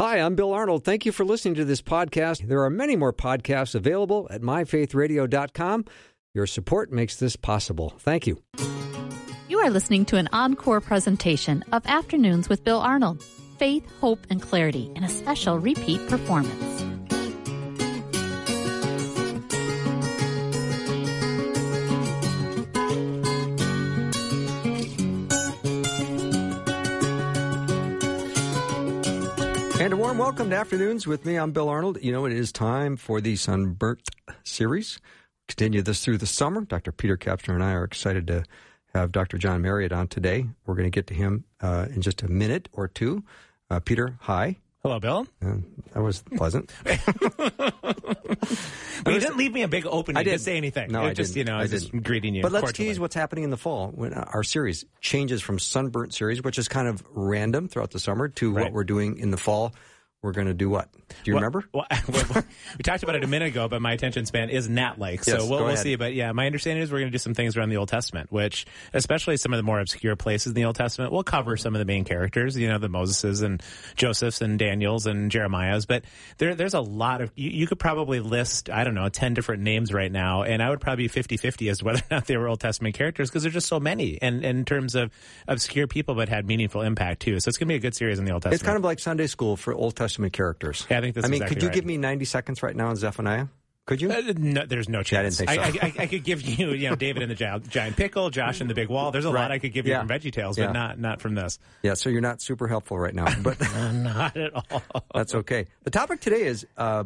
Hi, I'm Bill Arnold. Thank you for listening to this podcast. There are many more podcasts available at myfaithradio.com. Your support makes this possible. Thank you. You are listening to an encore presentation of Afternoons with Bill Arnold Faith, Hope, and Clarity in a special repeat performance. Warm welcome to Afternoons with me. I'm Bill Arnold. You know, it is time for the Sunburnt series. Continue this through the summer. Dr. Peter Kapsner and I are excited to have Dr. John Marriott on today. We're going to get to him uh, in just a minute or two. Uh, Peter, hi. Hello, Bill. Uh, that was pleasant. but you didn't leave me a big opening I did. to say anything. No, It I just, didn't. you know, I I was just greeting you. But let's tease what's happening in the fall when our series changes from Sunburnt series, which is kind of random throughout the summer, to what we're doing in the fall. We're going to do what? Do you Well- remember? Well, we talked about it a minute ago, but my attention span is not like. So Yes, we'll, we'll see. But yeah, my understanding is we're going to do some things around the Old Testament, which, especially some of the more obscure places in the Old Testament, we'll cover some of the main characters, you know, the Moseses and Josephs and Daniels and Jeremiahs. But there, there's a lot of, you, you could probably list, I don't know, 10 different names right now. And I would probably be 50 50 as to whether or not they were Old Testament characters because there's just so many. And, and in terms of obscure people, but had meaningful impact too. So it's going to be a good series in the Old Testament. It's kind of like Sunday school for Old Testament characters. Yeah, I think that's I mean, exactly could you right. give me 90 seconds right now on Zephaniah? Could you? Uh, no, there's no chance. I didn't think so. I, I, I could give you, you know, David and the giant, giant pickle, Josh and the big wall. There's a Right. lot I could give you Yeah. from Veggie Tales, Yeah. but not not from this. yeah, so you're not super helpful right now, but Not at all. that's okay. The topic today is uh,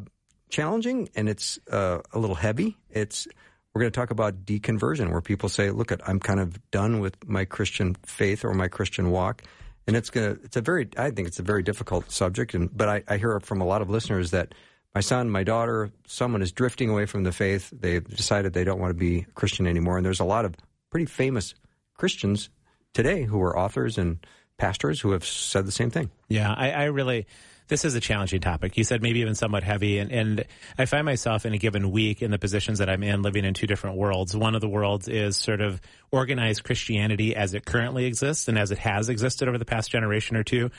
challenging and it's uh, a little heavy. It's we're going to talk about deconversion, where people say, "Look, at I'm kind of done with my Christian faith or my Christian walk," and it's to. It's a very. I think it's a very difficult subject, and but I, I hear from a lot of listeners that my son, my daughter, someone is drifting away from the faith. They've decided they don't want to be Christian anymore, and there's a lot of pretty famous Christians today who are authors and pastors who have said the same thing. Yeah, I, I really. This is a challenging topic. You said maybe even somewhat heavy, and, and I find myself in a given week in the positions that I'm in, living in two different worlds. One of the worlds is sort of organized Christianity as it currently exists and as it has existed over the past generation or two.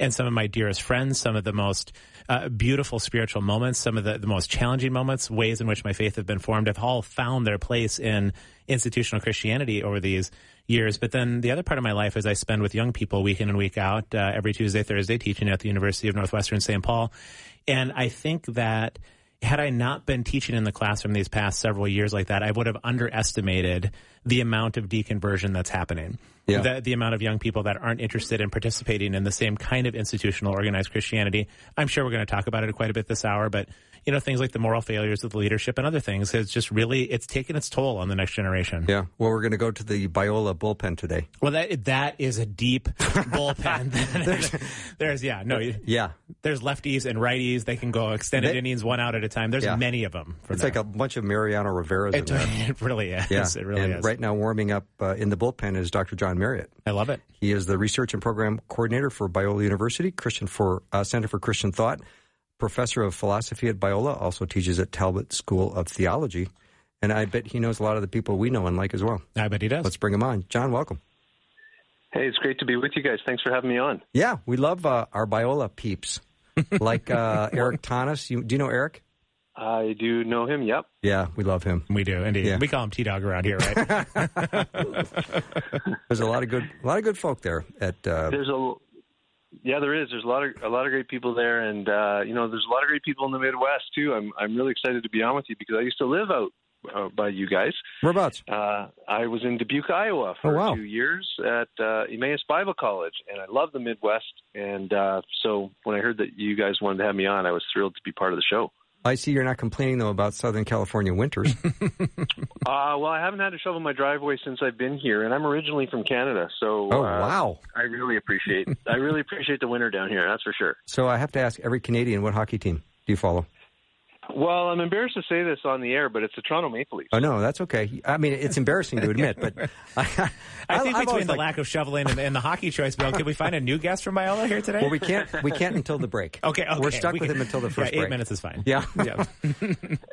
And some of my dearest friends, some of the most uh, beautiful spiritual moments, some of the, the most challenging moments, ways in which my faith have been formed, have all found their place in institutional Christianity over these years. But then the other part of my life is I spend with young people week in and week out, uh, every Tuesday, Thursday, teaching at the University of Northwestern St. Paul. And I think that had I not been teaching in the classroom these past several years like that, I would have underestimated the amount of deconversion that's happening. Yeah. The, the amount of young people that aren't interested in participating in the same kind of institutional organized Christianity. I'm sure we're going to talk about it quite a bit this hour, but you know, things like the moral failures of the leadership and other things has just really, it's taken its toll on the next generation. Yeah. Well, we're going to go to the Biola bullpen today. Well, that that is a deep bullpen. there's, there's yeah, no, Yeah. there's lefties and righties. They can go extended They- innings one out at a time. There's Yeah. many of them. It's there. like a bunch of Mariano Rivera's in It, there. it really is. Yeah, It really and is. right now warming up uh, in the bullpen is Dr. John Marriott. I love it. He is the research and program coordinator for Biola University, Christian for uh, Center for Christian Thought, professor of philosophy at Biola, also teaches at Talbot School of Theology, and I bet he knows a lot of the people we know and like as well. I bet he does. Let's bring him on. John, welcome. Hey, it's great to be with you guys. Thanks for having me on. Yeah, we love uh, our Biola peeps, like uh, Eric Thoennes. You, do you know Eric? I do know him. Yep. Yeah, we love him. we do indeed. Yeah. We call him T Dog around here, right? There's a lot of good, a lot of good folk there at. Uh, There's a yeah, there is. There's a lot of a lot of great people there, and uh, you know, there's a lot of great people in the Midwest too. I'm I'm really excited to be on with you because I used to live out uh, by you guys. whereabouts? Uh, I was in Dubuque, Iowa for Oh, wow. two years at uh, Emmaus Bible College, and I love the Midwest. And uh, so when I heard that you guys wanted to have me on, I was thrilled to be part of the show. I see you're not complaining though about Southern California winters. Uh, well, I haven't had to shovel my driveway since I've been here, and I'm originally from Canada, so Oh, uh, wow. I really appreciate I really appreciate the winter down here. That's for sure. So I have to ask every Canadian, what hockey team do you follow? Well, I'm embarrassed to say this on the air, but it's the Toronto Maple Leafs. Oh no, that's okay. I mean, it's embarrassing to admit, but I, I think I've between the liked- lack of shoveling and, and the hockey choice, Bill, can we find a new guest from Biola here today? well, we can't we can't until the break. okay, okay. we're stuck We with can- him until the first yeah, eight break. minutes is fine. Yeah. yeah.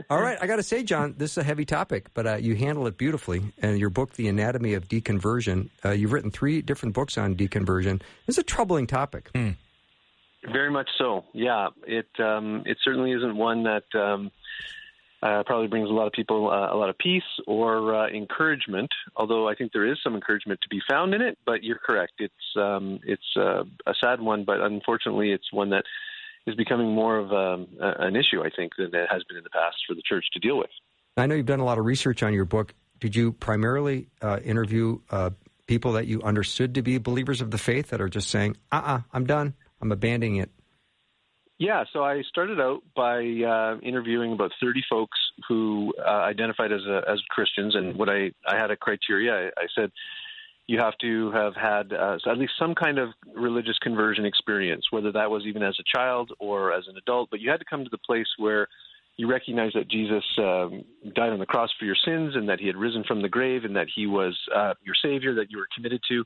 All right, I got to say, John, this is a heavy topic, but uh, you handle it beautifully. And your book, The Anatomy of Deconversion, uh, you've written three different books on deconversion. It's a troubling topic. Hmm. Very much so. Yeah, it um, it certainly isn't one that um, uh, probably brings a lot of people uh, a lot of peace or uh, encouragement. Although I think there is some encouragement to be found in it. But you're correct. It's um, it's uh, a sad one, but unfortunately, it's one that is becoming more of um, a, an issue. I think than it has been in the past for the church to deal with. I know you've done a lot of research on your book. Did you primarily uh, interview uh, people that you understood to be believers of the faith that are just saying, "Uh, uh-uh, uh, i am done. I'm abandoning it." Yeah, so I started out by uh, interviewing about 30 folks who uh, identified as a, as Christians, and what I I had a criteria. I, I said you have to have had uh, at least some kind of religious conversion experience, whether that was even as a child or as an adult. But you had to come to the place where you recognize that Jesus um, died on the cross for your sins, and that He had risen from the grave, and that He was uh, your Savior, that you were committed to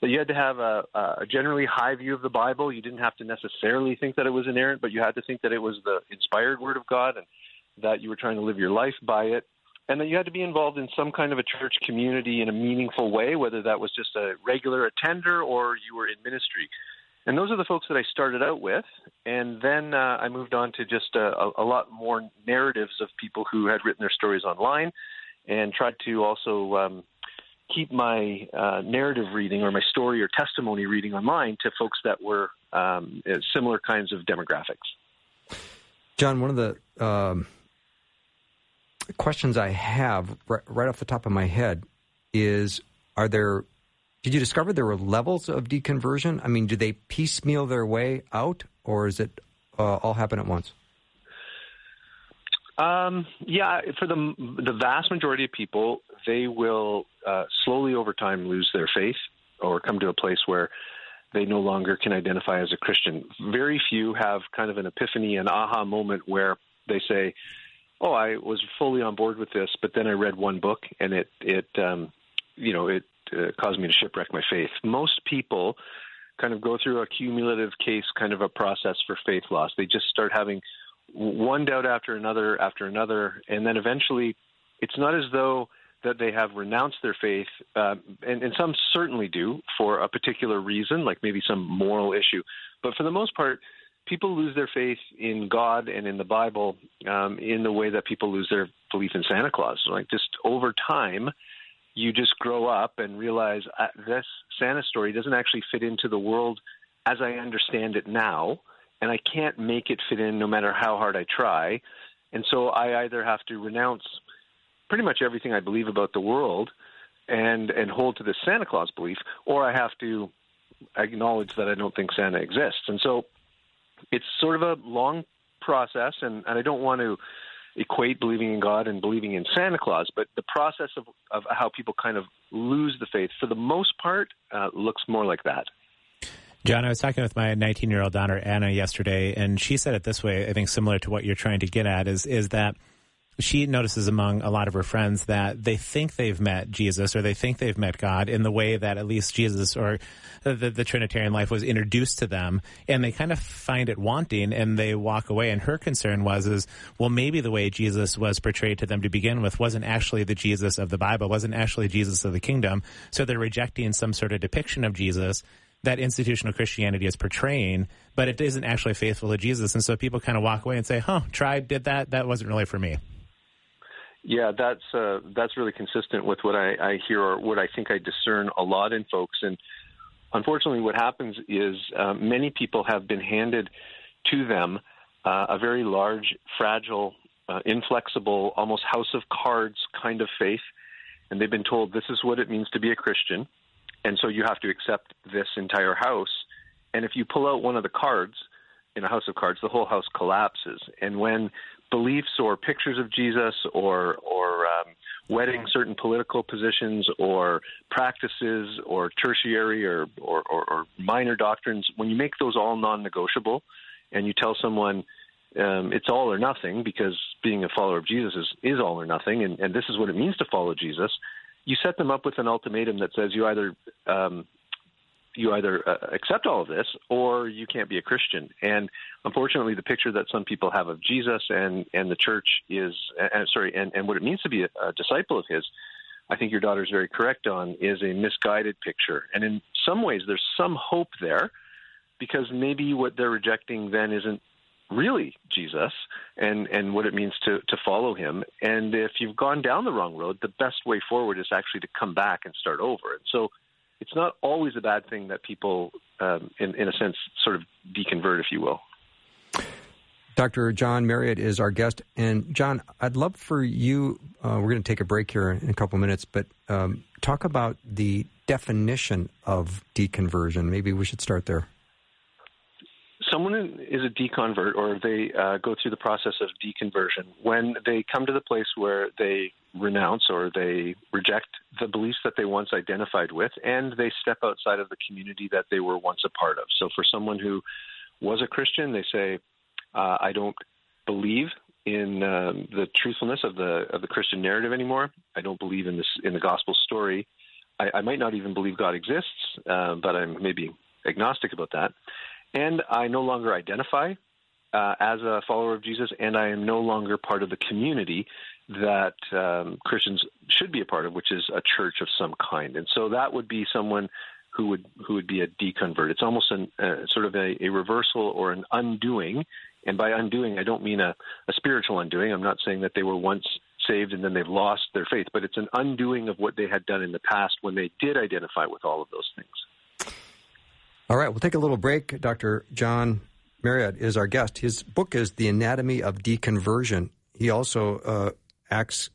that you had to have a, a generally high view of the Bible. You didn't have to necessarily think that it was inerrant, but you had to think that it was the inspired Word of God and that you were trying to live your life by it. And that you had to be involved in some kind of a church community in a meaningful way, whether that was just a regular attender or you were in ministry. And those are the folks that I started out with. And then uh, I moved on to just a, a lot more narratives of people who had written their stories online and tried to also um, keep my uh, narrative reading or my story or testimony reading online to folks that were um, similar kinds of demographics. John, one of the um, questions I have right, right off the top of my head is: Are there? Did you discover there were levels of deconversion? I mean, do they piecemeal their way out, or is it uh, all happen at once? Um, yeah, for the the vast majority of people, they will uh, slowly over time lose their faith or come to a place where they no longer can identify as a Christian. Very few have kind of an epiphany, an aha moment where they say, "Oh, I was fully on board with this, but then I read one book and it it um, you know it uh, caused me to shipwreck my faith." Most people kind of go through a cumulative case kind of a process for faith loss. They just start having one doubt after another after another, and then eventually, it's not as though that they have renounced their faith, uh, and, and some certainly do for a particular reason, like maybe some moral issue. But for the most part, people lose their faith in God and in the Bible um, in the way that people lose their belief in Santa Claus. Like just over time, you just grow up and realize uh, this Santa story doesn't actually fit into the world as I understand it now and I can't make it fit in no matter how hard I try. And so I either have to renounce pretty much everything I believe about the world and and hold to this Santa Claus belief, or I have to acknowledge that I don't think Santa exists. And so it's sort of a long process, and, and I don't want to equate believing in God and believing in Santa Claus, but the process of, of how people kind of lose the faith, for the most part, uh, looks more like that. John, I was talking with my 19 year old daughter Anna yesterday, and she said it this way. I think similar to what you're trying to get at is is that she notices among a lot of her friends that they think they've met Jesus or they think they've met God in the way that at least Jesus or the, the, Trinitarian life was introduced to them, and they kind of find it wanting and they walk away. And her concern was, is well, maybe the way Jesus was portrayed to them to begin with wasn't actually the Jesus of the Bible, wasn't actually Jesus of the kingdom. So they're rejecting some sort of depiction of Jesus that institutional Christianity is portraying, but it isn't actually faithful to Jesus. And so people kind of walk away and say, huh, tried, did that. That wasn't really for me. Yeah, that's uh, that's really consistent with what I, I hear or what I think I discern a lot in folks. And unfortunately, what happens is uh, many people have been handed to them uh, a very large, fragile, uh, inflexible, almost house of cards kind of faith, and they've been told this is what it means to be a Christian and so you have to accept this entire house. And if you pull out one of the cards in a house of cards, the whole house collapses. And when beliefs or pictures of Jesus or or um, wedding certain political positions or practices or tertiary or, or, or, or minor doctrines, when you make those all non-negotiable, and you tell someone um, it's all or nothing because being a follower of Jesus is, is all or nothing, and, and this is what it means to follow Jesus you set them up with an ultimatum that says you either um, you either uh, accept all of this or you can't be a Christian. And unfortunately, the picture that some people have of Jesus and and the church is uh, sorry, and and what it means to be a, a disciple of His. I think your daughter is very correct on is a misguided picture. And in some ways, there's some hope there because maybe what they're rejecting then isn't really Jesus and and what it means to to follow him. And if you've gone down the wrong road, the best way forward is actually to come back and start over. And so it's not always a bad thing that people, um, in in a sense, sort of deconvert, if you will. Dr. John Marriott is our guest. And John, I'd love for you, uh, we're going to take a break here in a couple minutes, but um, talk about the definition of deconversion. Maybe we should start there. Is a deconvert or they uh, go through the process of deconversion when they come to the place where they renounce or they reject the beliefs that they once identified with and they step outside of the community that they were once a part of. So for someone who was a Christian, they say, uh, I don't believe in um, the truthfulness of the of the Christian narrative anymore. I don't believe in this in the gospel story. I, I might not even believe God exists, uh, but I'm maybe agnostic about that. And I no longer identify uh, as a follower of Jesus, and I am no longer part of the community that um, Christians should be a part of, which is a church of some kind. And so that would be someone who would who would be a deconvert. It's almost an, uh, sort of a, a, reversal or an undoing. And by undoing, I don't mean a, a spiritual undoing. I'm not saying that they were once saved and then they've lost their faith, but it's an undoing of what they had done in the past when they did identify with all of those things. All right, we'll take a little break. Dr. John Marriott is our guest. His book is The Anatomy of Deconversion. He also uh, acts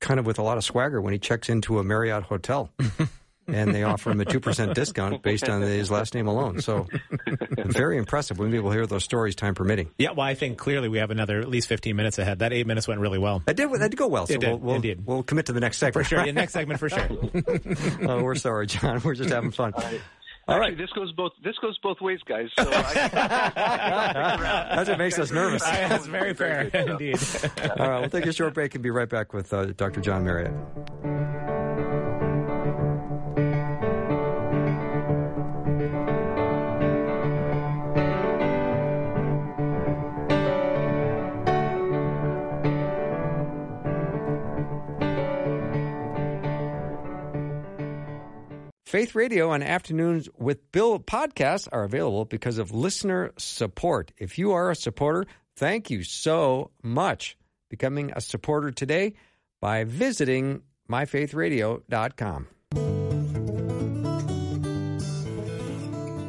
kind of with a lot of swagger when he checks into a Marriott hotel. and they offer him a 2% discount based on his last name alone. So very impressive. When people hear those stories, time permitting. Yeah, well, I think clearly we have another at least 15 minutes ahead. That eight minutes went really well. That did, that did go well. So it did, we'll, we'll, indeed. we'll commit to the next segment. For sure. Yeah, next segment for sure. oh, we're sorry, John. We're just having fun. All right. Actually, this goes both. This goes both ways, guys. So I, That's what makes us nervous. That's very fair, indeed. All right, we'll take a short break and be right back with uh, Dr. John Marriott. Faith Radio and Afternoons with Bill podcasts are available because of listener support. If you are a supporter, thank you so much. Becoming a supporter today by visiting myfaithradio.com.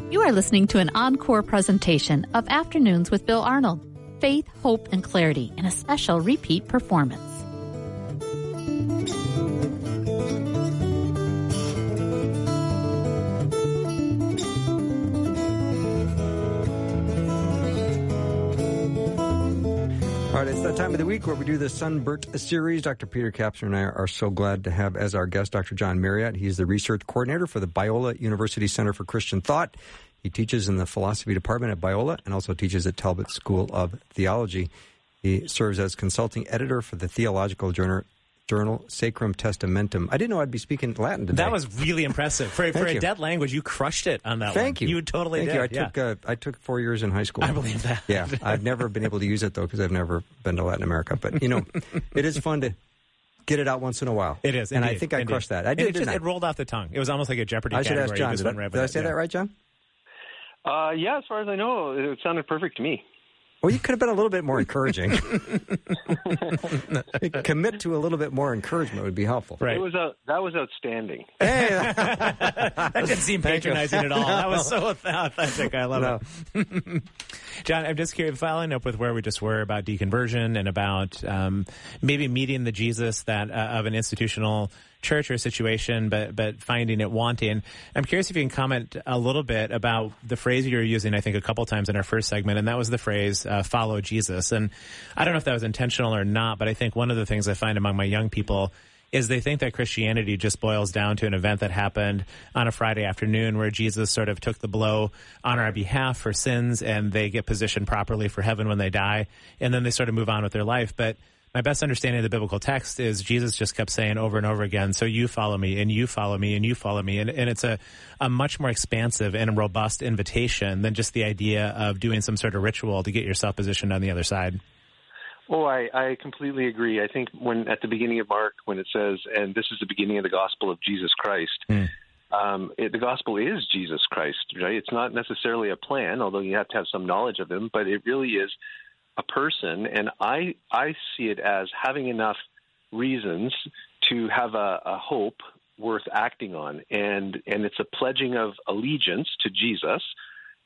You are listening to an encore presentation of Afternoons with Bill Arnold Faith, Hope, and Clarity in a special repeat performance. That time of the week where we do the Sunburnt series. Dr. Peter Kapsner and I are so glad to have as our guest Dr. John Marriott. He's the research coordinator for the Biola University Center for Christian Thought. He teaches in the philosophy department at Biola and also teaches at Talbot School of Theology. He serves as consulting editor for the theological journal, journal Sacram Testamentum. I didn't know I'd be speaking Latin today. That was really impressive. For, for a you. dead language, you crushed it on that Thank one. you. You totally Thank did. you. I yeah. took uh, I took four years in high school. I believe that. Yeah, I've never been able to use it though because I've never been to Latin America. But you know, it is fun to get it out once in a while. It is, and I think I indeed. crushed that. I did. it, just, it rolled off the tongue. It was almost like a Jeopardy I should category. ask John. Did, I, right did I say it. that right, John? uh, yeah, as far as I know, it sounded perfect to me. Well, you could have been a little bit more encouraging. Commit to a little bit more encouragement would be helpful. Right. It was a, that was outstanding. Hey, that didn't seem patronizing at all. That was so authentic. I love No. it. John, I'm just curious, following up with where we just were about deconversion and about um, maybe meeting the Jesus that uh, of an institutional church or situation, but but finding it wanting. I'm curious if you can comment a little bit about the phrase you were using, I think, a couple times in our first segment, and that was the phrase uh, "follow Jesus." And I don't know if that was intentional or not, but I think one of the things I find among my young people is they think that Christianity just boils down to an event that happened on a Friday afternoon where Jesus sort of took the blow on our behalf for sins and they get positioned properly for heaven when they die. And then they sort of move on with their life. But my best understanding of the biblical text is Jesus just kept saying over and over again, so you follow me and you follow me and you follow me. And, and it's a, a much more expansive and robust invitation than just the idea of doing some sort of ritual to get yourself positioned on the other side. Oh, I, I completely agree. I think when at the beginning of Mark, when it says, "And this is the beginning of the gospel of Jesus Christ," um, it, the gospel is Jesus Christ, right? It's not necessarily a plan, although you have to have some knowledge of him, but it really is a person. And I I see it as having enough reasons to have a, a hope worth acting on, and and it's a pledging of allegiance to Jesus.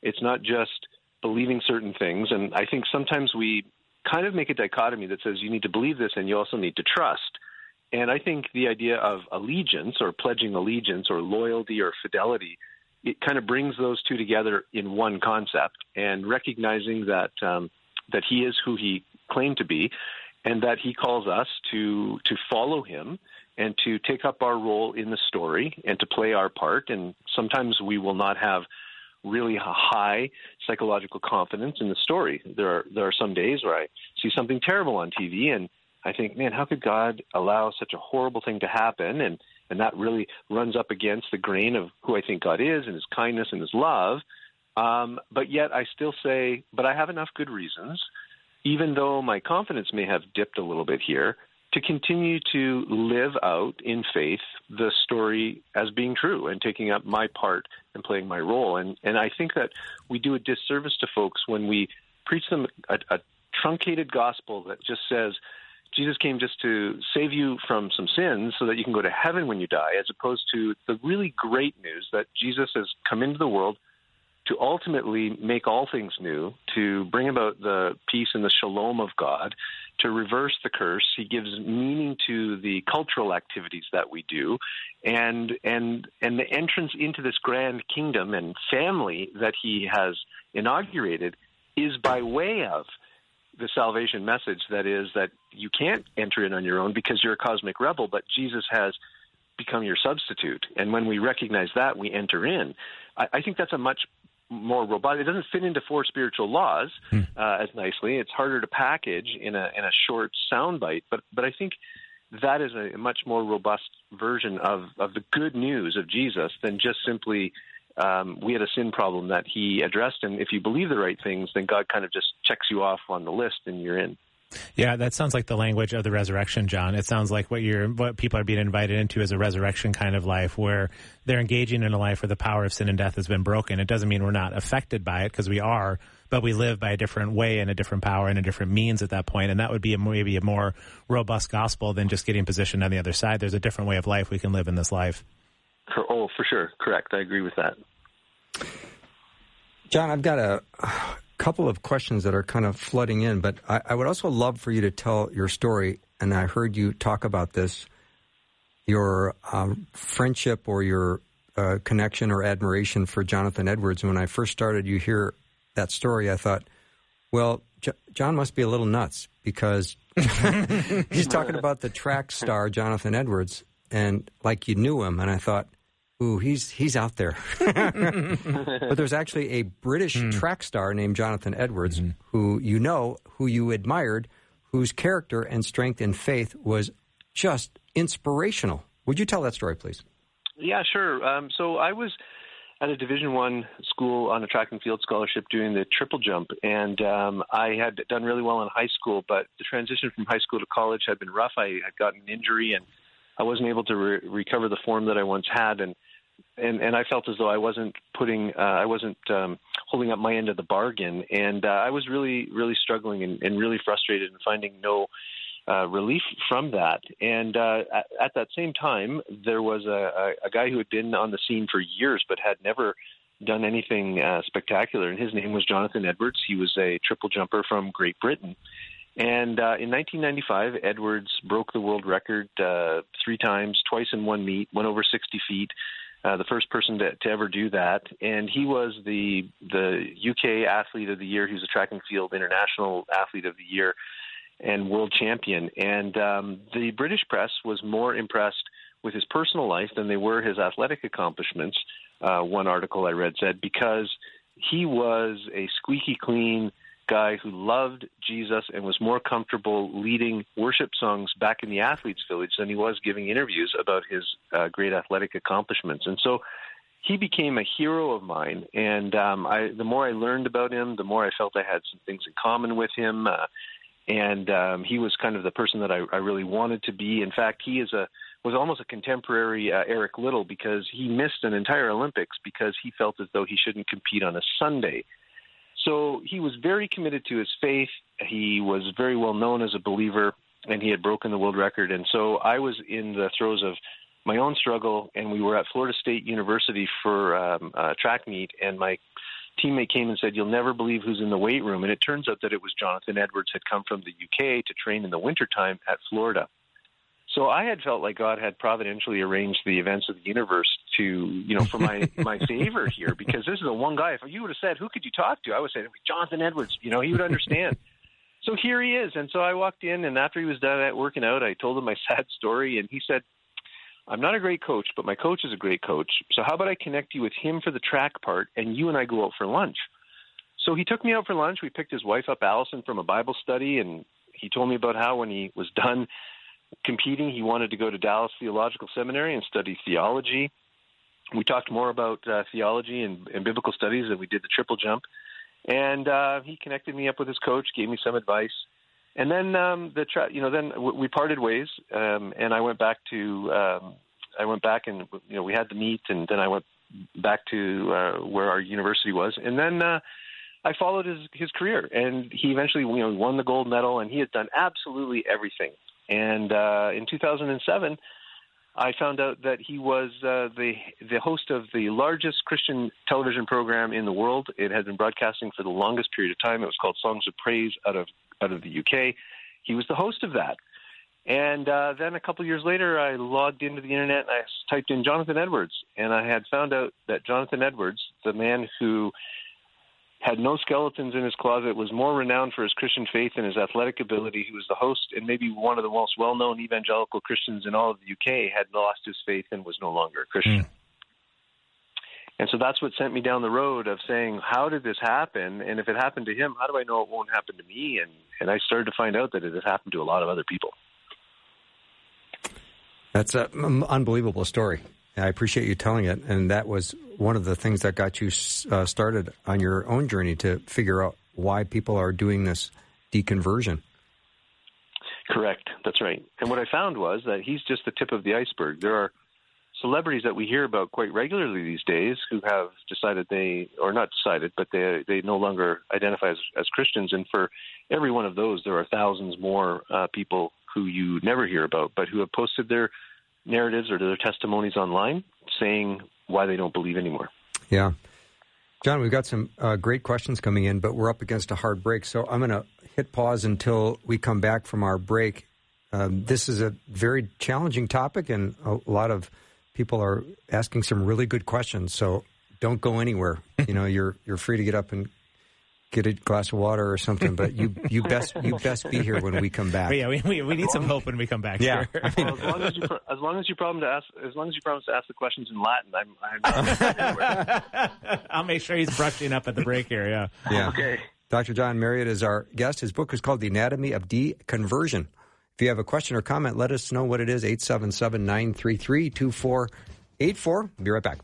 It's not just believing certain things, and I think sometimes we kind of make a dichotomy that says you need to believe this and you also need to trust. And I think the idea of allegiance or pledging allegiance or loyalty or fidelity, it kind of brings those two together in one concept and recognizing that um, that he is who he claimed to be and that he calls us to to follow him and to take up our role in the story and to play our part and sometimes we will not have really high psychological confidence in the story. There are there are some days where I see something terrible on TV and I think, man, how could God allow such a horrible thing to happen? And and that really runs up against the grain of who I think God is and His kindness and His love. Um, but yet, I still say, but I have enough good reasons, even though my confidence may have dipped a little bit here, to continue to live out in faith the story as being true and taking up my part and playing my role. And and I think that we do a disservice to folks when we preach them a, a truncated gospel that just says Jesus came just to save you from some sins so that you can go to heaven when you die, as opposed to the really great news that Jesus has come into the world to ultimately make all things new, to bring about the peace and the shalom of God, to reverse the curse. He gives meaning to the cultural activities that we do, and and and the entrance into this grand kingdom and family that he has inaugurated is by way of the salvation message that is that you can't enter in on your own because you're a cosmic rebel, but Jesus has become your substitute. And when we recognize that, we enter in. I, I think that's a much more robust. It doesn't fit into four spiritual laws hmm. uh, as nicely. It's harder to package in a in a short soundbite. But but I think that is a much more robust version of of the good news of Jesus than just simply um, we had a sin problem that he addressed. And if you believe the right things, then God kind of just checks you off on the list and you're in. Yeah, that sounds like the language of the resurrection, John. It sounds like what you're, what people are being invited into is a resurrection kind of life where they're engaging in a life where the power of sin and death has been broken. It doesn't mean we're not affected by it because we are, but we live by a different way and a different power and a different means at that point. And that would be a, maybe a more robust gospel than just getting positioned on the other side. There's a different way of life we can live in this life. Oh, for sure. Correct. I agree with that. John, I've got a couple of questions that are kind of flooding in, but I, I, would also love for you to tell your story. And I heard you talk about this your um, friendship or your uh, connection or admiration for Jonathan Edwards. When I first started, you hear that story, I thought, well, J- John must be a little nuts because he's talking about the track star, Jonathan Edwards, and like you knew him. And I thought, Ooh, he's he's out there. but there's actually a British mm. track star named Jonathan Edwards, mm-hmm. who you know, who you admired, whose character and strength and faith was just inspirational. Would you tell that story, please? Yeah, sure. Um, so I was at a Division One school on a track and field scholarship doing the triple jump, and um, I had done really well in high school. But the transition from high school to college had been rough. I had gotten an injury, and I wasn't able to re- recover the form that I once had, and and and I felt as though I wasn't putting uh, I wasn't um, holding up my end of the bargain, and uh, I was really really struggling and, and really frustrated and finding no uh, relief from that. And uh, at, at that same time, there was a, a, a guy who had been on the scene for years but had never done anything uh, spectacular, and his name was Jonathan Edwards. He was a triple jumper from Great Britain. And uh, in 1995, Edwards broke the world record uh, three times, twice in one meet, went over 60 feet, uh, the first person to, to ever do that, and he was the the UK athlete of the year. He was a track and field international athlete of the year and world champion. And um, the British press was more impressed with his personal life than they were his athletic accomplishments. Uh, one article I read said because he was a squeaky clean guy who loved Jesus and was more comfortable leading worship songs back in the athletes' village than he was giving interviews about his uh, great athletic accomplishments. And so he became a hero of mine. And um, I, the more I learned about him, the more I felt I had some things in common with him. Uh, and um, he was kind of the person that I, I really wanted to be. In fact, he is a was almost a contemporary uh, Eric Liddell because he missed an entire Olympics because he felt as though he shouldn't compete on a Sunday. So he was very committed to his faith. He was very well known as a believer, and he had broken the world record. And so I was in the throes of my own struggle, and we were at Florida State University for um, a track meet, and my teammate came and said, "You'll never believe who's in the weight room." And it turns out that it was Jonathan Edwards had come from the UK to train in the wintertime at Florida. So I had felt like God had providentially arranged the events of the universe to, you know, for my my favor here because this is the one guy. If you would have said, "Who could you talk to?" I would say Jonathan Edwards. You know, he would understand. so here he is, and so I walked in, and after he was done at working out, I told him my sad story, and he said, "I'm not a great coach, but my coach is a great coach. So how about I connect you with him for the track part, and you and I go out for lunch." So he took me out for lunch. We picked his wife up, Allison, from a Bible study, and he told me about how when he was done competing. He wanted to go to Dallas Theological Seminary and study theology. We talked more about uh, theology and, and, biblical studies, and we did the triple jump. And uh, he connected me up with his coach, gave me some advice, and then um, the tra- you know then we parted ways, um, and I went back to um, I went back and you know we had the meet, and then I went back to uh, where our university was, and then. Uh, I followed his his career, and he eventually, you know, won the gold medal, and he had done absolutely everything and uh, in 2007, I found out that he was uh, the the host of the largest Christian television program in the world. It had been broadcasting for the longest period of time. It was called Songs of Praise out of out of the UK. He was the host of that. And uh, then a couple years later, I logged into the internet and I typed in Jonathan Edwards, and I had found out that Jonathan Edwards, the man who had no skeletons in his closet, was more renowned for his Christian faith and his athletic ability. He was the host and maybe one of the most well known evangelical Christians in all of the UK, had lost his faith and was no longer a Christian. Mm. And so that's what sent me down the road of saying, how did this happen? And if it happened to him, how do I know it won't happen to me? And and I started to find out that it had happened to a lot of other people. That's an unbelievable story. I appreciate you telling it. And that was one of the things that got you uh, started on your own journey to figure out why people are doing this deconversion. Correct. That's right. And what I found was that he's just the tip of the iceberg. There are celebrities that we hear about quite regularly these days who have decided they, or not decided, but they they no longer identify as, as Christians. And for every one of those, there are thousands more uh, people who you never hear about, but who have posted their narratives or their testimonies online saying why they don't believe anymore. Yeah. John, we've got some uh, great questions coming in, but we're up against a hard break. So I'm going to hit pause until we come back from our break. Um, this is a very challenging topic, and a lot of people are asking some really good questions. So don't go anywhere. you know, you're you're free to get up and get a glass of water or something. But you you best you best be here when we come back. But yeah, we, we, we need some hope when we come back. Yeah, I mean, as long as you as long as you promise to ask as long as you promise to ask the questions in Latin, I'm. I'm I'll make sure he's brushing up at the break here. Yeah. Yeah. Okay. Dr. John Marriott is our guest. His book is called The Anatomy of Deconversion. If you have a question or comment, let us know what it is. 877 933 2484. Be right back.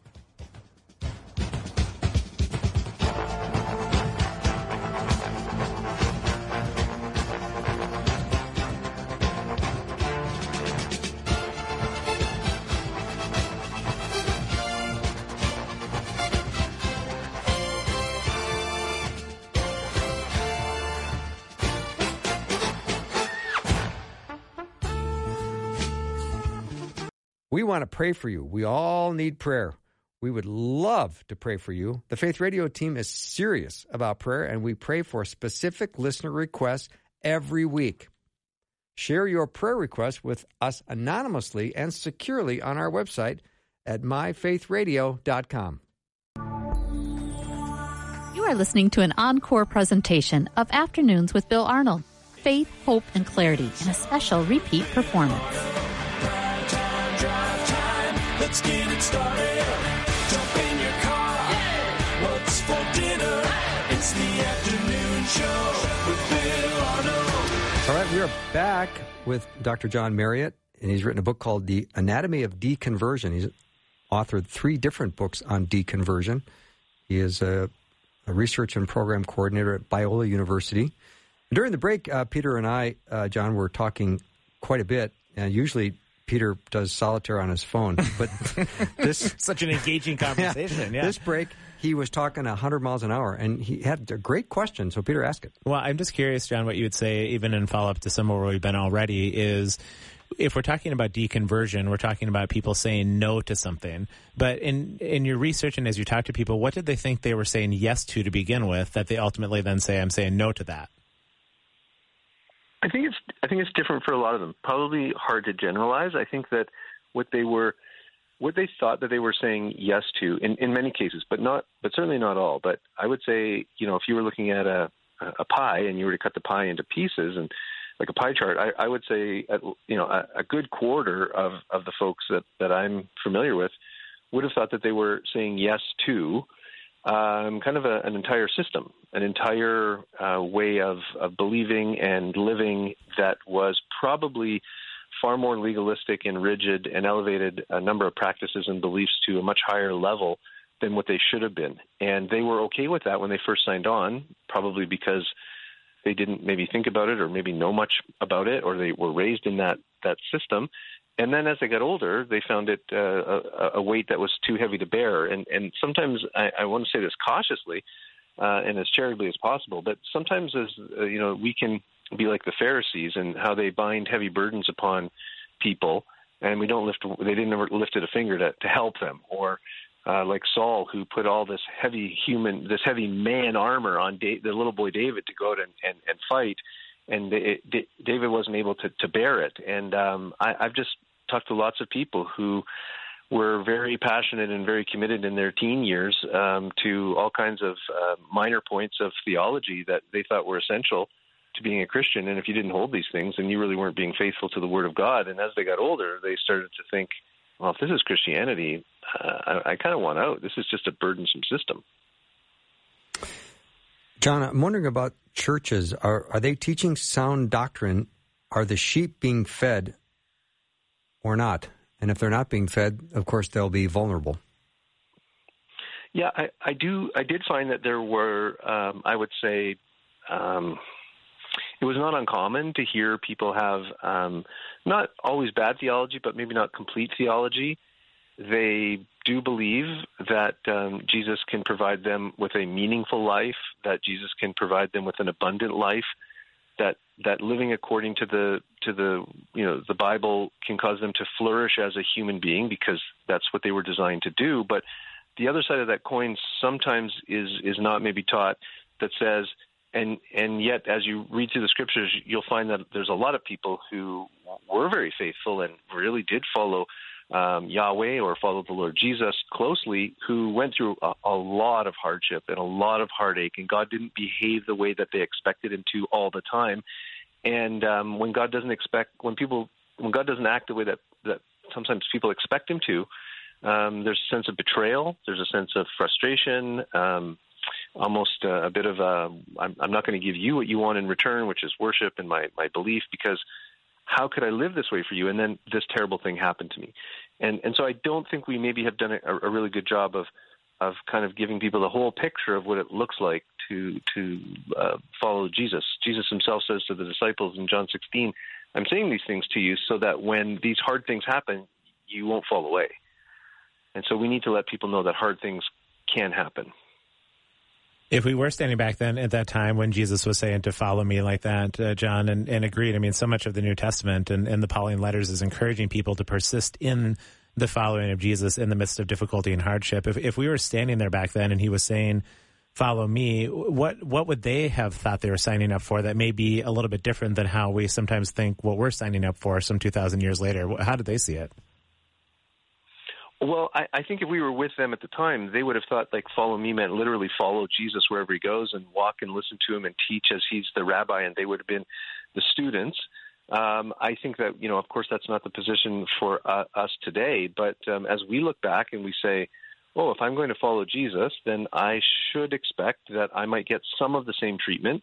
We want to pray for you. We all need prayer. We would love to pray for you. The Faith Radio team is serious about prayer, and we pray for specific listener requests every week. Share your prayer requests with us anonymously and securely on our website at myfaithradio.com. You are listening to an encore presentation of Afternoons with Bill Arnold Faith, Hope, and Clarity in a special repeat performance. Let's get it started. Jump in your car. Yeah. What's for dinner? It's the afternoon show with Bill Arnold. All right, we are back with Dr. John Marriott, and he's written a book called The Anatomy of Deconversion. He's authored three different books on deconversion. He is a, a research and program coordinator at Biola University. During the break, uh, Peter and I, uh, John, were talking quite a bit. And usually Peter does solitaire on his phone. But this such an engaging conversation. yeah. This break, he was talking 100 miles an hour, and he had a great question. So Peter, ask it. Well, I'm just curious, John, what you would say, even in follow up to some of where we've been already, is if we're talking about deconversion, we're talking about people saying no to something. But in in your research and as you talk to people, what did they think they were saying yes to to begin with that they ultimately then say, "I'm saying no to that"? I think it's different for a lot of them. Probably hard to generalize. I think that what they were what they thought that they were saying yes to in, in many cases, but not but certainly not all. But I would say, you know, if you were looking at a a pie and you were to cut the pie into pieces and like a pie chart, I, I would say, at, you know, a, a good quarter of, of the folks that, that I'm familiar with would have thought that they were saying yes to um, kind of a, an entire system, an entire uh, way of, of believing and living that was probably far more legalistic and rigid and elevated a number of practices and beliefs to a much higher level than what they should have been. And they were okay with that when they first signed on, probably because they didn't maybe think about it or maybe know much about it or they were raised in that that system and then as they got older, they found it uh, a, a weight that was too heavy to bear. And, and sometimes I, I want to say this cautiously uh, and as charitably as possible, but sometimes as uh, you know, we can be like the Pharisees and how they bind heavy burdens upon people, and we don't lift. They didn't ever lifted a finger to, to help them, or uh, like Saul, who put all this heavy human, this heavy man armor on da- the little boy David to go out and, and, and fight and it, David wasn't able to, to bear it. And um, I, I've just talked to lots of people who were very passionate and very committed in their teen years um, to all kinds of uh, minor points of theology that they thought were essential to being a Christian. And if you didn't hold these things, then you really weren't being faithful to the Word of God. And as they got older, they started to think, well, if this is Christianity, uh, I, I kind of want out. This is just a burdensome system. John, I'm wondering about churches. Are are they teaching sound doctrine? Are the sheep being fed or not? And if they're not being fed, of course they'll be vulnerable. Yeah, I, I do. I did find that there were, um, I would say, um, it was not uncommon to hear people have um, not always bad theology, but maybe not complete theology. They do believe that um, Jesus can provide them with a meaningful life, that Jesus can provide them with an abundant life, that living according to the to the you know the Bible can cause them to flourish as a human being because that's what they were designed to do. But the other side of that coin sometimes is is not maybe taught that says and and yet as you read through the scriptures you'll find that there's a lot of people who were very faithful and really did follow um, Yahweh or follow the Lord Jesus closely, who went through a, a lot of hardship and a lot of heartache, and God didn't behave the way that they expected Him to all the time. And um, when God doesn't expect, when people, when God doesn't act the way that that sometimes people expect Him to, um, there's a sense of betrayal. There's a sense of frustration. Um, almost a, a bit of a I'm, I'm not going to give you what you want in return, which is worship and my my belief, because how could I live this way for you? And then this terrible thing happened to me. And and so I don't think we maybe have done a, a really good job of of kind of giving people the whole picture of what it looks like to to uh, follow Jesus. Jesus himself says to the disciples in John 16, "I'm saying these things to you so that when these hard things happen, you won't fall away." And so we need to let people know that hard things can happen. If we were standing back then at that time when Jesus was saying to follow me like that, uh, John, and, and agreed, I mean, so much of the New Testament and, and the Pauline letters is encouraging people to persist in the following of Jesus in the midst of difficulty and hardship. If, if we were standing there back then and he was saying, follow me, what, what would they have thought they were signing up for that may be a little bit different than how we sometimes think what we're signing up for some 2,000 years later? How did they see it? Well, I, I think if we were with them at the time, they would have thought like follow me meant literally follow Jesus wherever he goes and walk and listen to him and teach as he's the rabbi, and they would have been the students. Um, I think that you know, of course, that's not the position for uh, us today. But um, as we look back and we say, "Oh, if I'm going to follow Jesus, then I should expect that I might get some of the same treatment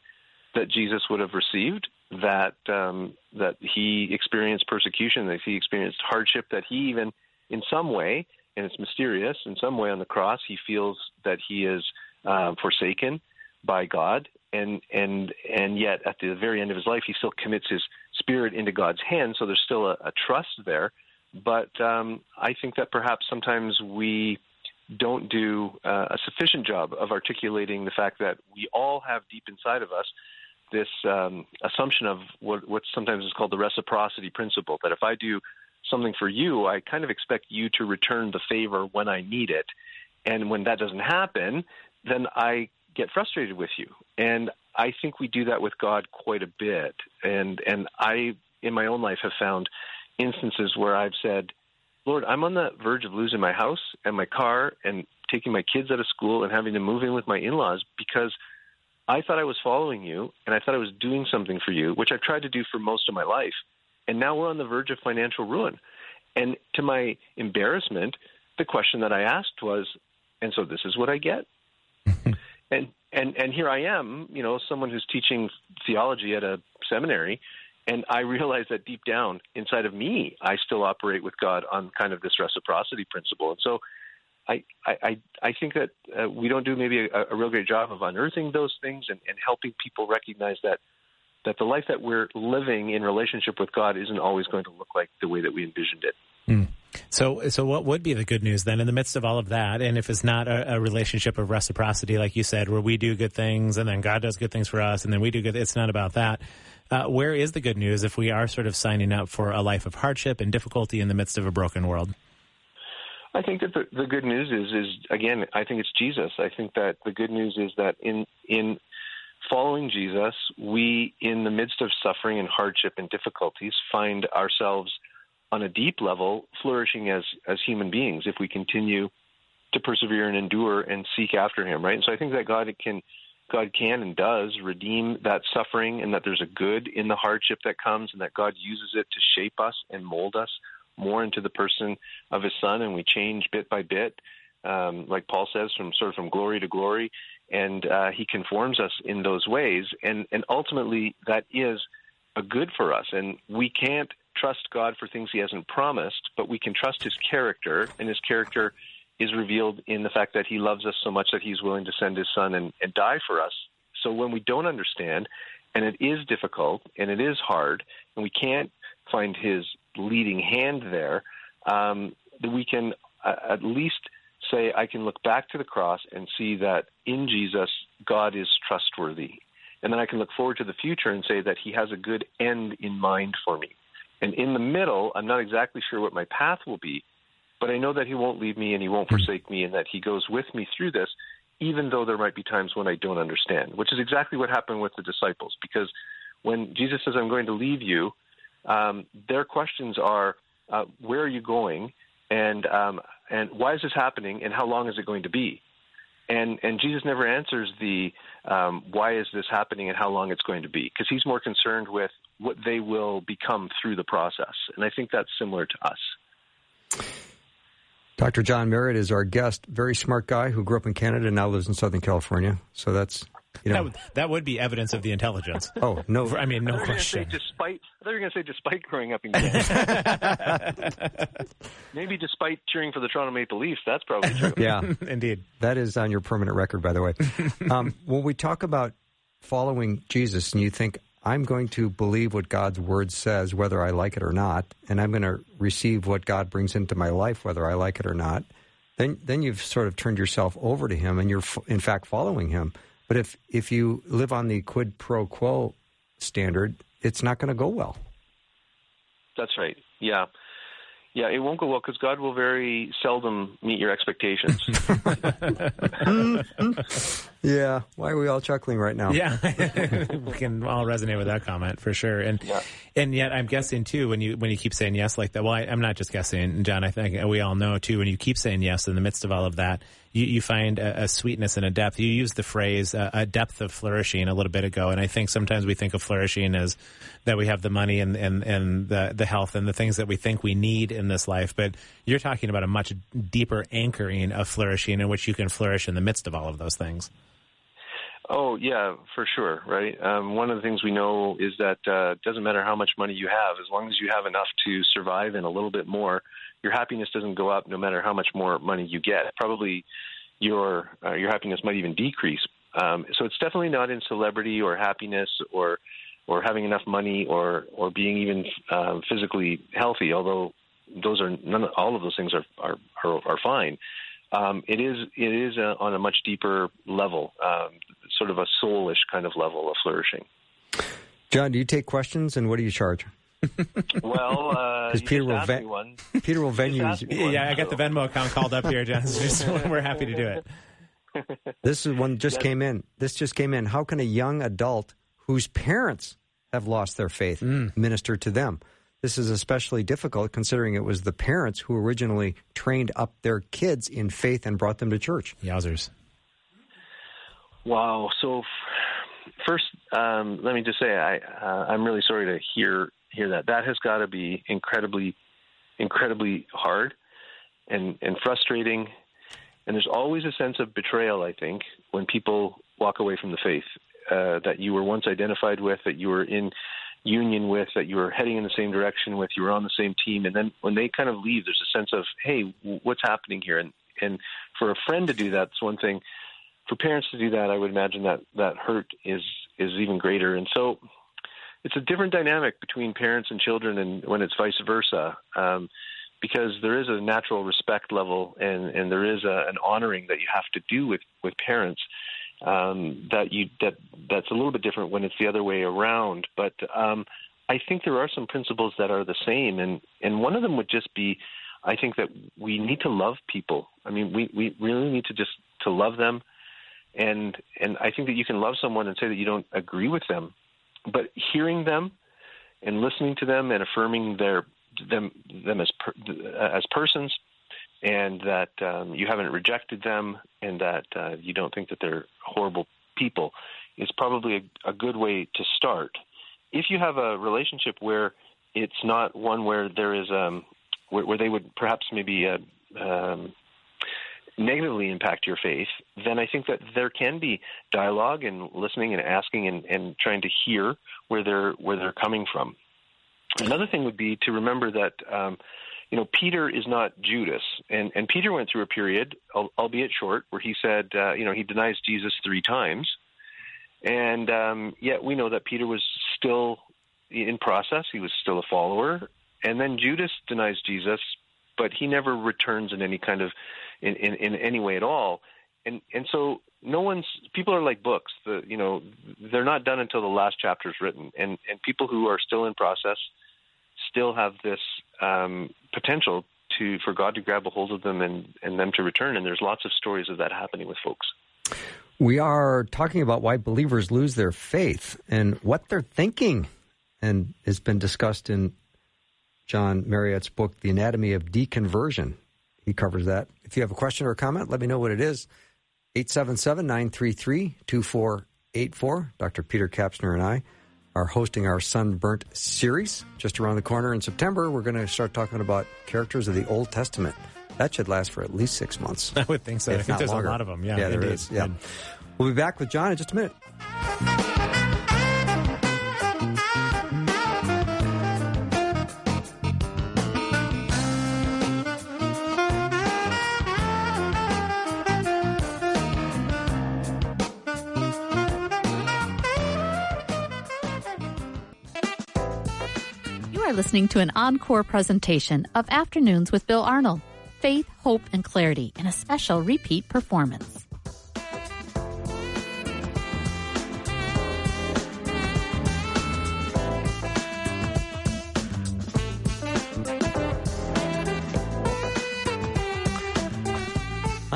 that Jesus would have received. That um, that he experienced persecution, that he experienced hardship, that he even in some way, and it's mysterious, in some way on the cross, he feels that he is uh, forsaken by God, and and and yet at the very end of his life, he still commits his spirit into God's hands. So there's still a, a trust there but um, I think that perhaps sometimes we don't do uh, a sufficient job of articulating the fact that we all have deep inside of us this um, assumption of what, what sometimes is called the reciprocity principle that if I do something for you, I kind of expect you to return the favor when I need it. And when that doesn't happen, then I get frustrated with you. And I think we do that with God quite a bit. And and I in my own life have found instances where I've said, Lord, I'm on the verge of losing my house and my car and taking my kids out of school and having to move in with my in-laws because I thought I was following you and I thought I was doing something for you, which I've tried to do for most of my life. And now we're on the verge of financial ruin. And to my embarrassment, the question that I asked was, and so this is what I get? and and and here I am, you know, someone who's teaching theology at a seminary, and I realize that deep down inside of me, I still operate with God on kind of this reciprocity principle. And so I, I, I think that uh, we don't do maybe a, a, real great job of unearthing those things and, and helping people recognize that that the life that we're living in relationship with God isn't always going to look like the way that we envisioned it. Mm. So, so what would be the good news then in the midst of all of that? And if it's not a, a, relationship of reciprocity, like you said, where we do good things and then God does good things for us, and then we do good, it's not about that. Uh, where is the good news if we are sort of signing up for a life of hardship and difficulty in the midst of a broken world? I think that the, the good news is is again, I think it's Jesus. I think that the good news is that in in following Jesus, we in the midst of suffering and hardship and difficulties find ourselves on a deep level flourishing as as human beings if we continue to persevere and endure and seek after him, right? And so I think that God can God can and does redeem that suffering and that there's a good in the hardship that comes and that God uses it to shape us and mold us more into the person of his son and we change bit by bit um, like paul says from sort of from glory to glory and uh, he conforms us in those ways. And and ultimately that is a good for us. And we can't trust god for things he hasn't promised but we can trust his character. And his character is revealed in the fact that he loves us so much that he's willing to send his son and, and die for us. So when we don't understand and it is difficult and it is hard and we can't find his leading hand there, um, that we can uh, at least say, I can look back to the cross and see that in Jesus, God is trustworthy. And then I can look forward to the future and say that He has a good end in mind for me. And in the middle, I'm not exactly sure what my path will be, but I know that He won't leave me and He won't hmm. forsake me and that He goes with me through this, even though there might be times when I don't understand, which is exactly what happened with the disciples. Because when Jesus says, I'm going to leave you, um, their questions are, uh, where are you going, and um, and why is this happening, and how long is it going to be? And and Jesus never answers the um, why is this happening and how long it's going to be, because he's more concerned with what they will become through the process. And I think that's similar to us. Dr. John Marriott is our guest. Very smart guy who grew up in Canada and now lives in Southern California. So that's you know, that, would, that would be evidence of the intelligence. Oh no! I mean, no I question. despite, I thought you were going to say despite growing up in Canada. Maybe despite cheering for the Toronto Maple Leafs. That's probably true. Yeah, indeed. That is on your permanent record, by the way. Um, when we talk about following Jesus, and you think I'm going to believe what God's word says, whether I like it or not, and I'm going to receive what God brings into my life, whether I like it or not. Then, then you've sort of turned yourself over to Him, and you're in fact following Him. But if if you live on the quid pro quo standard, it's not going to go well. That's right. Yeah. Yeah, it won't go well because God will very seldom meet your expectations. yeah, why are we all chuckling right now? Yeah, we can all resonate with that comment for sure. And yeah. and yet, I'm guessing too when you when you keep saying yes like that. Well, I, am not just guessing, John. I think we all know too when you keep saying yes in the midst of all of that, you, you find a, a, sweetness and a depth. You used the phrase uh, a depth of flourishing a little bit ago, and I think sometimes we think of flourishing as that we have the money and, and, and the, the health and the things that we think we need in this life. But you're talking about a much deeper anchoring of flourishing in which you can flourish in the midst of all of those things. Oh yeah, for sure, right. Um, one of the things we know is that uh, it doesn't matter how much money you have, as long as you have enough to survive and a little bit more, your happiness doesn't go up no matter how much more money you get. Probably your uh, your happiness might even decrease. Um, so it's definitely not in celebrity or happiness or or having enough money or or being even um, physically healthy. Although those are none. All of those things are are are, are fine. Um, it is it is a, on a much deeper level, um, sort of a soulish kind of level of flourishing. John, do you take questions, and what do you charge? well, because uh, Peter will ven- one. Peter will venue. yeah, I got the Venmo account called up here, John. we're happy to do it. This is one just came in. This just came in. How can a young adult whose parents have lost their faith mm. minister to them? This is especially difficult considering it was the parents who originally trained up their kids in faith and brought them to church. Yowzers. Wow. So, first, um, let me just say I, uh, I'm really sorry to hear hear that. That has got to be incredibly, incredibly hard and and frustrating and there's always a sense of betrayal, I think, when people walk away from the faith uh, that you were once identified with, that you were in union with, that you were heading in the same direction with, you were on the same team, and then when they kind of leave, there's a sense of, hey, what's happening here? And and for a friend to do that's one thing. For parents to do that, I would imagine that that hurt is is even greater. And so, it's a different dynamic between parents and children, and when it's vice versa. Um, because there is a natural respect level and, and there is a, an honoring that you have to do with, with parents um, that you that that's a little bit different when it's the other way around. But um, I think there are some principles that are the same, and and one of them would just be, I think that we need to love people. I mean, we we really need to just to love them, and and I think that you can love someone and say that you don't agree with them, but hearing them and listening to them and affirming their them them as per, as persons, and that um, you haven't rejected them, and that uh, you don't think that they're horrible people, is probably a, a good way to start. If you have a relationship where it's not one where there is um, where, where they would perhaps maybe uh, um, negatively impact your faith, then I think that there can be dialogue and listening and asking and, and trying to hear where they're where they're coming from. Another thing would be to remember that um, you know Peter is not Judas, and and Peter went through a period, albeit short, where he said uh, you know he denies Jesus three times, and um, yet we know that Peter was still in process; he was still a follower, and then Judas denies Jesus, but he never returns in any kind of in, in, in any way at all, and and so no one's people are like books. The you know they're not done until the last chapter is written. And and people who are still in process still have this um, potential to for God to grab a hold of them and, and them to return. And there's lots of stories of that happening with folks. We are talking about why believers lose their faith and what they're thinking, and it's been discussed in John Marriott's book, The Anatomy of Deconversion. He covers that. If you have a question or a comment, let me know what it is. 877 933 2484. Dr. Peter Kapsner and I are hosting our Sunburnt series just around the corner in September. We're going to start talking about characters of the Old Testament. That should last for at least six months. I would think so. I think there's longer. a lot of them. Yeah, yeah there indeed. is. Yeah. We'll be back with John in just a minute. Listening to an encore presentation of Afternoons with Bill Arnold Faith, Hope, and Clarity in a special repeat performance.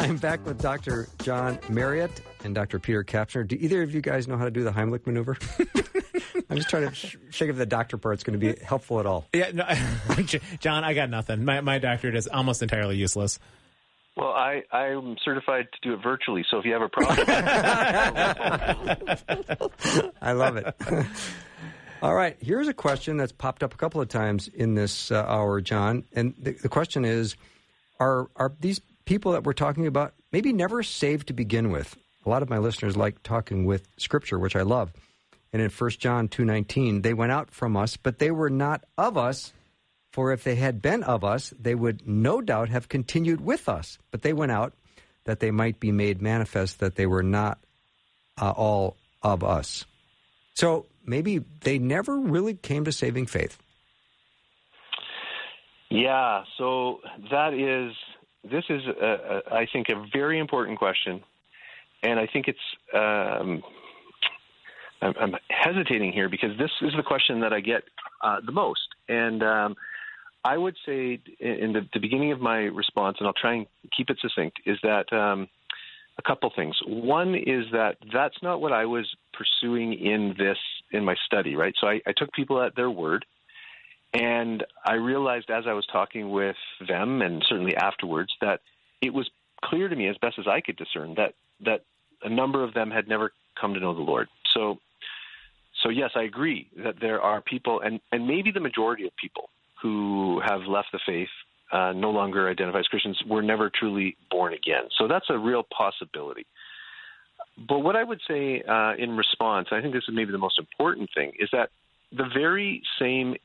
I'm back with Dr. John Marriott and Dr. Peter Kapsner. Do either of you guys know how to do the Heimlich maneuver? I'm just trying to sh- shake if the doctor part's going to be helpful at all. Yeah, no, John, I got nothing. My my doctorate is almost entirely useless. Well, I I'm certified to do it virtually, so if you have a problem, I love it. All right, here's a question that's popped up a couple of times in this uh, hour, John, and the, the question is: Are are these people that we're talking about maybe never saved to begin with? A lot of my listeners like talking with Scripture, which I love. And in 1 John 2:19, they went out from us, but they were not of us, for if they had been of us, they would no doubt have continued with us. But they went out that they might be made manifest that they were not uh, all of us. So maybe they never really came to saving faith. Yeah, so that is this is a, a, I think a very important question, and I think it's um, I'm, I'm, hesitating here because this is the question that I get uh, the most, and um, I would say in the, the, beginning of my response, and I'll try and keep it succinct, is that um, a couple things. One is that that's not what I was pursuing in this in my study, right? So I, I took people at their word. And I realized as I was talking with them, and certainly afterwards, that it was clear to me, as best as I could discern, that that a number of them had never come to know the Lord. So, so yes, I agree that there are people, and and maybe the majority of people who have left the faith, uh, no longer identify as Christians, were never truly born again. So that's a real possibility. But what I would say uh, in response, I think this is maybe the most important thing, is that the very same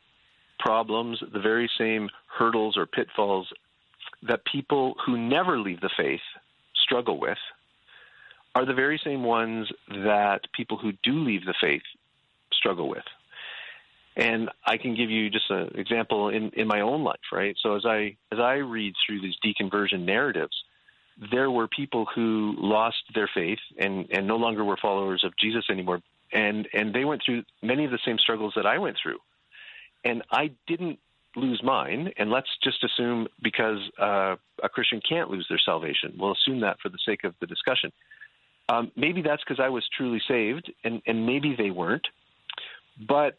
problems, the very same hurdles or pitfalls that people who never leave the faith struggle with are the very same ones that people who do leave the faith struggle with. And I can give you just an example in, in my own life, right? So as I as I read through these deconversion narratives, there were people who lost their faith and, and no longer were followers of Jesus anymore. And and they went through many of the same struggles that I went through and I didn't lose mine. And let's just assume because uh, a Christian can't lose their salvation. We'll assume that for the sake of the discussion. Um, maybe that's because I was truly saved, and, and maybe they weren't. But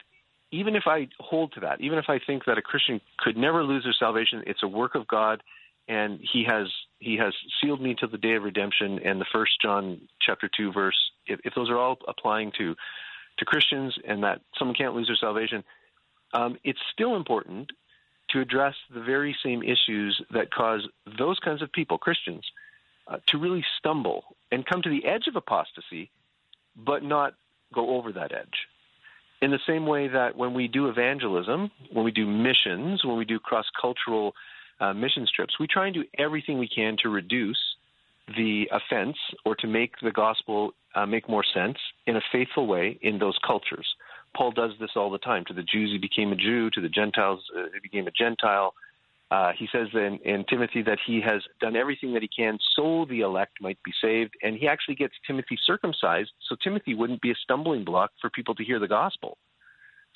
even if I hold to that, even if I think that a Christian could never lose their salvation, it's a work of God, and He has He has sealed me to the day of redemption. And the First John chapter two verse, if, if those are all applying to to Christians, and that someone can't lose their salvation, um, it's still important to address the very same issues that cause those kinds of people, Christians, uh, to really stumble and come to the edge of apostasy, but not go over that edge. In the same way that when we do evangelism, when we do missions, when we do cross cultural uh, mission trips, we try and do everything we can to reduce the offense or to make the gospel uh, make more sense in a faithful way in those cultures. Paul does this all the time. To the Jews, he became a Jew. To the Gentiles, uh, he became a Gentile. Uh, he says in, in Timothy that he has done everything that he can so the elect might be saved, and he actually gets Timothy circumcised so Timothy wouldn't be a stumbling block for people to hear the gospel.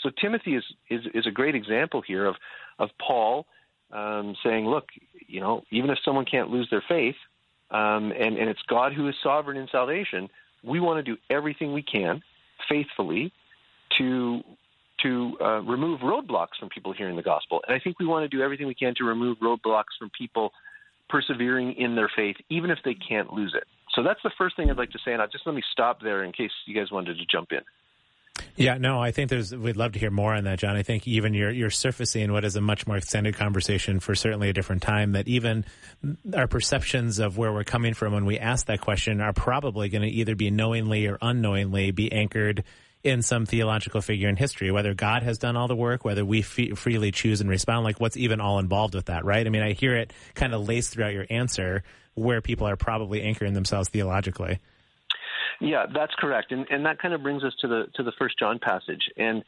So Timothy is is, is a great example here of of Paul um, saying, look, you know, even if someone can't lose their faith, um, and and it's God who is sovereign in salvation, we want to do everything we can faithfully to to uh, remove roadblocks from people hearing the gospel. And I think we want to do everything we can to remove roadblocks from people persevering in their faith, even if they can't lose it. So that's the first thing I'd like to say. And I'll just let me stop there in case you guys wanted to jump in. Yeah, no, I think there's. We'd love to hear more on that, John. I think even you're you're surfacing what is a much more extended conversation for certainly a different time. That even our perceptions of where we're coming from when we ask that question are probably going to either be knowingly or unknowingly be anchored in some theological figure in history, whether God has done all the work, whether we freely choose and respond, like what's even all involved with that, right? I mean, I hear it kind of laced throughout your answer where people are probably anchoring themselves theologically. Yeah, that's correct, and and that kind of brings us to the to the First John passage. And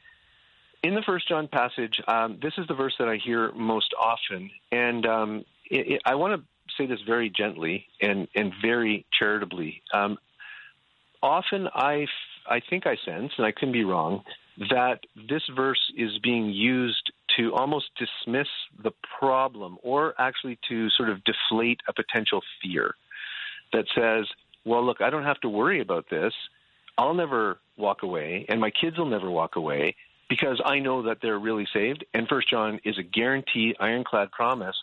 in the First John passage, um, this is the verse that I hear most often, and um, it, it, I want to say this very gently and and very charitably. Um, often I I think I sense, and I can be wrong, that this verse is being used to almost dismiss the problem or actually to sort of deflate a potential fear that says, well, look, I don't have to worry about this. I'll never walk away, and my kids will never walk away because I know that they're really saved. And First John is a guarantee, ironclad promise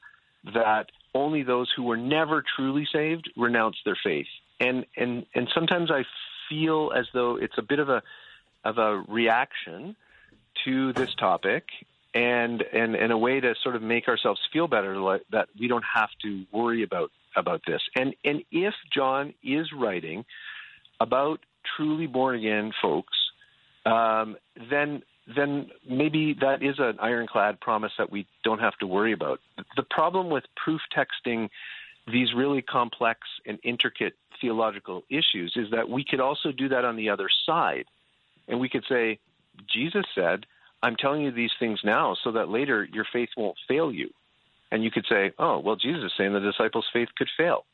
that only those who were never truly saved renounce their faith. And and and sometimes I feel as though it's a bit of a of a reaction to this topic and and, and a way to sort of make ourselves feel better like, that we don't have to worry about about this. And and if John is writing about truly born again folks, um, then then maybe that is an ironclad promise that we don't have to worry about. The problem with proof texting these really complex and intricate theological issues is that we could also do that on the other side. And we could say, Jesus said, I'm telling you these things now so that later your faith won't fail you. And you could say, oh, well, Jesus is saying the disciples' faith could fail.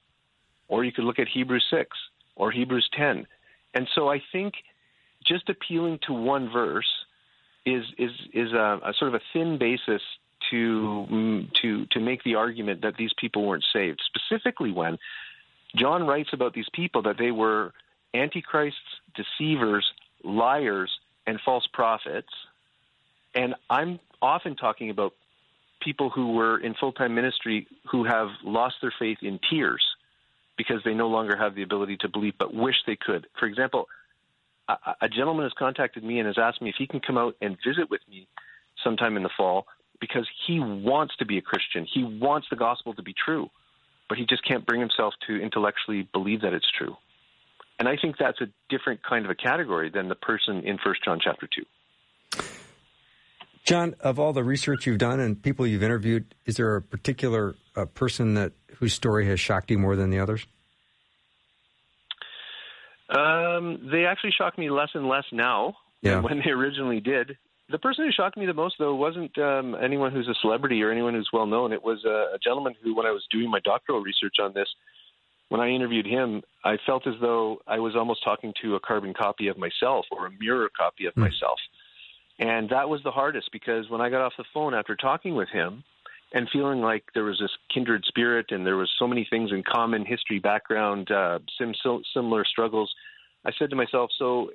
Or you could look at Hebrews 6 or Hebrews 10. And so I think just appealing to one verse is is is a, a sort of a thin basis to mm, to to make the argument that these people weren't saved. Specifically, when John writes about these people that they were antichrists, deceivers, liars, and false prophets, and I'm often talking about people who were in full time ministry who have lost their faith in tears because they no longer have the ability to believe but wish they could. For example, a, a gentleman has contacted me and has asked me if he can come out and visit with me sometime in the fall because he wants to be a Christian. He wants the gospel to be true, but he just can't bring himself to intellectually believe that it's true. And I think that's a different kind of a category than the person in First John chapter 2. John, of all the research you've done and people you've interviewed, is there a particular uh, person that whose story has shocked you more than the others? Um, they actually shock me less and less now yeah. than when they originally did. The person who shocked me the most, though, wasn't um, anyone who's a celebrity or anyone who's well known. It was a, a gentleman who, when I was doing my doctoral research on this, when I interviewed him, I felt as though I was almost talking to a carbon copy of myself or a mirror copy of mm. myself. And that was the hardest because when I got off the phone after talking with him and feeling like there was this kindred spirit and there was so many things in common history, background, uh, sim- similar struggles, I said to myself, so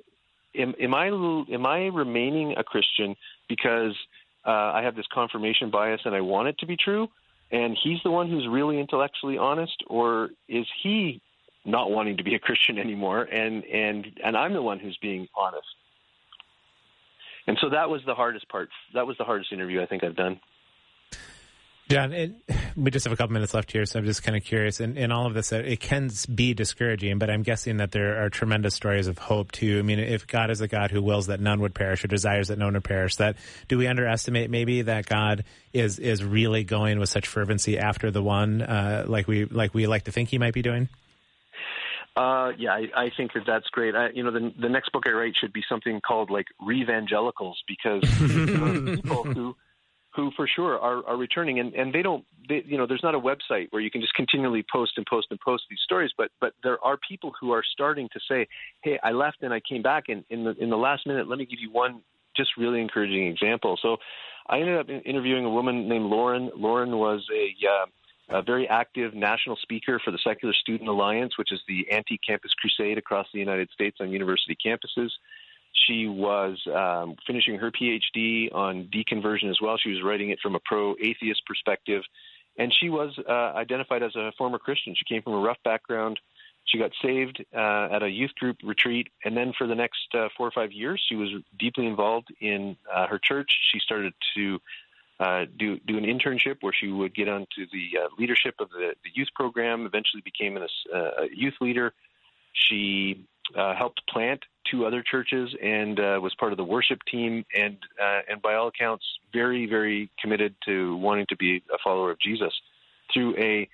am, am I am I remaining a Christian because uh, I have this confirmation bias and I want it to be true, and he's the one who's really intellectually honest, or is he not wanting to be a Christian anymore, and and and I'm the one who's being honest? And so that was the hardest part. That was the hardest interview I think I've done. John, it, we just have a couple minutes left here, so I'm just kind of curious. In, in all of this, it can be discouraging, but I'm guessing that there are tremendous stories of hope too. I mean, if God is a God who wills that none would perish or desires that none would perish, that do we underestimate maybe that God is is really going with such fervency after the one, uh, like we like we like to think He might be doing? Uh, yeah, I, I think that that's great. I, you know, the the next book I write should be something called like Revangelicals because people who who for sure are, are returning. And, and they don't they, you know there's not a website where you can just continually post and post and post these stories but but there are people who are starting to say hey I left and I came back and in the in the last minute let me give you one just really encouraging example. So I ended up interviewing a woman named Lauren. Lauren was a uh, a very active national speaker for the Secular Student Alliance, which is the anti campus crusade across the United States on university campuses. She was um, finishing her PhD on deconversion as well. She was writing it from a pro atheist perspective. And she was uh, identified as a former Christian. She came from a rough background. She got saved uh, at a youth group retreat. And then for the next uh, four or five years, she was deeply involved in uh, her church. She started to uh, do do an internship where she would get onto the uh, leadership of the, the youth program. Eventually, became a, a youth leader. She uh, helped plant two other churches and uh, was part of the worship team and uh, and by all accounts very very committed to wanting to be a follower of Jesus through a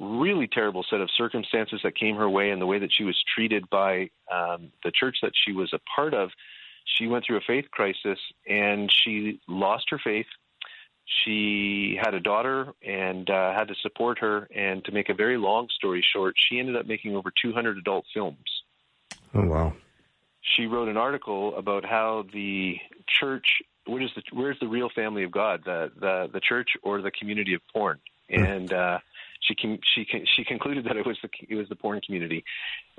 really terrible set of circumstances that came her way and the way that she was treated by um, the church that she was a part of. She went through a faith crisis and she lost her faith. She had a daughter and uh, had to support her. And to make a very long story short she ended up making over 200 adult films Oh wow! She wrote an article about how the church, what is the, where's the real family of God, the the the church or the community of porn, hmm. and uh, she she can, she concluded that it was the it was the porn community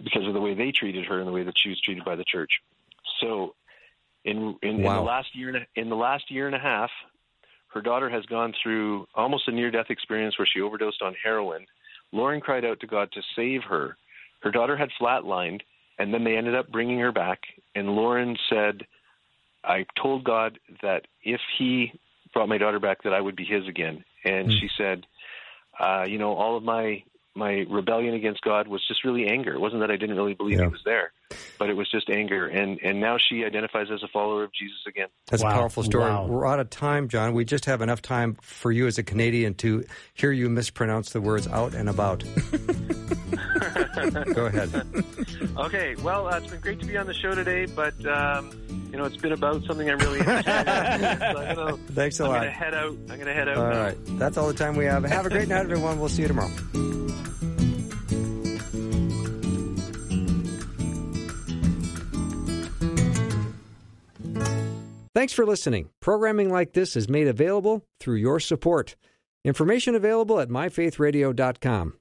because of the way they treated her and the way that she was treated by the church. So, in in, wow. in the last year and a, in the last year and a half, her daughter has gone through almost a near death experience where she overdosed on heroin. Lauren cried out to God to save her. Her daughter had flatlined and then they ended up bringing her back. And Lauren said, I told God that if He brought my daughter back, that I would be His again. And mm. she said, uh, you know, all of my my rebellion against God was just really anger. It wasn't that I didn't really believe yeah. He was there, but it was just anger. And and now she identifies as a follower of Jesus again. That's wow. a powerful story. Wow. We're out of time, John. We just have enough time for you as a Canadian to hear you mispronounce the words out and about. Go ahead. okay. Well, uh, it's been great to be on the show today, but um, you know, it's been about something I'm really interested in. so I'm gonna, Thanks a I'm lot. gonna head out. I'm gonna head out. All now. right. That's all the time we have. Have a great night, everyone. We'll see you tomorrow. Thanks for listening. Programming like this is made available through your support. Information available at myfaithradio.com.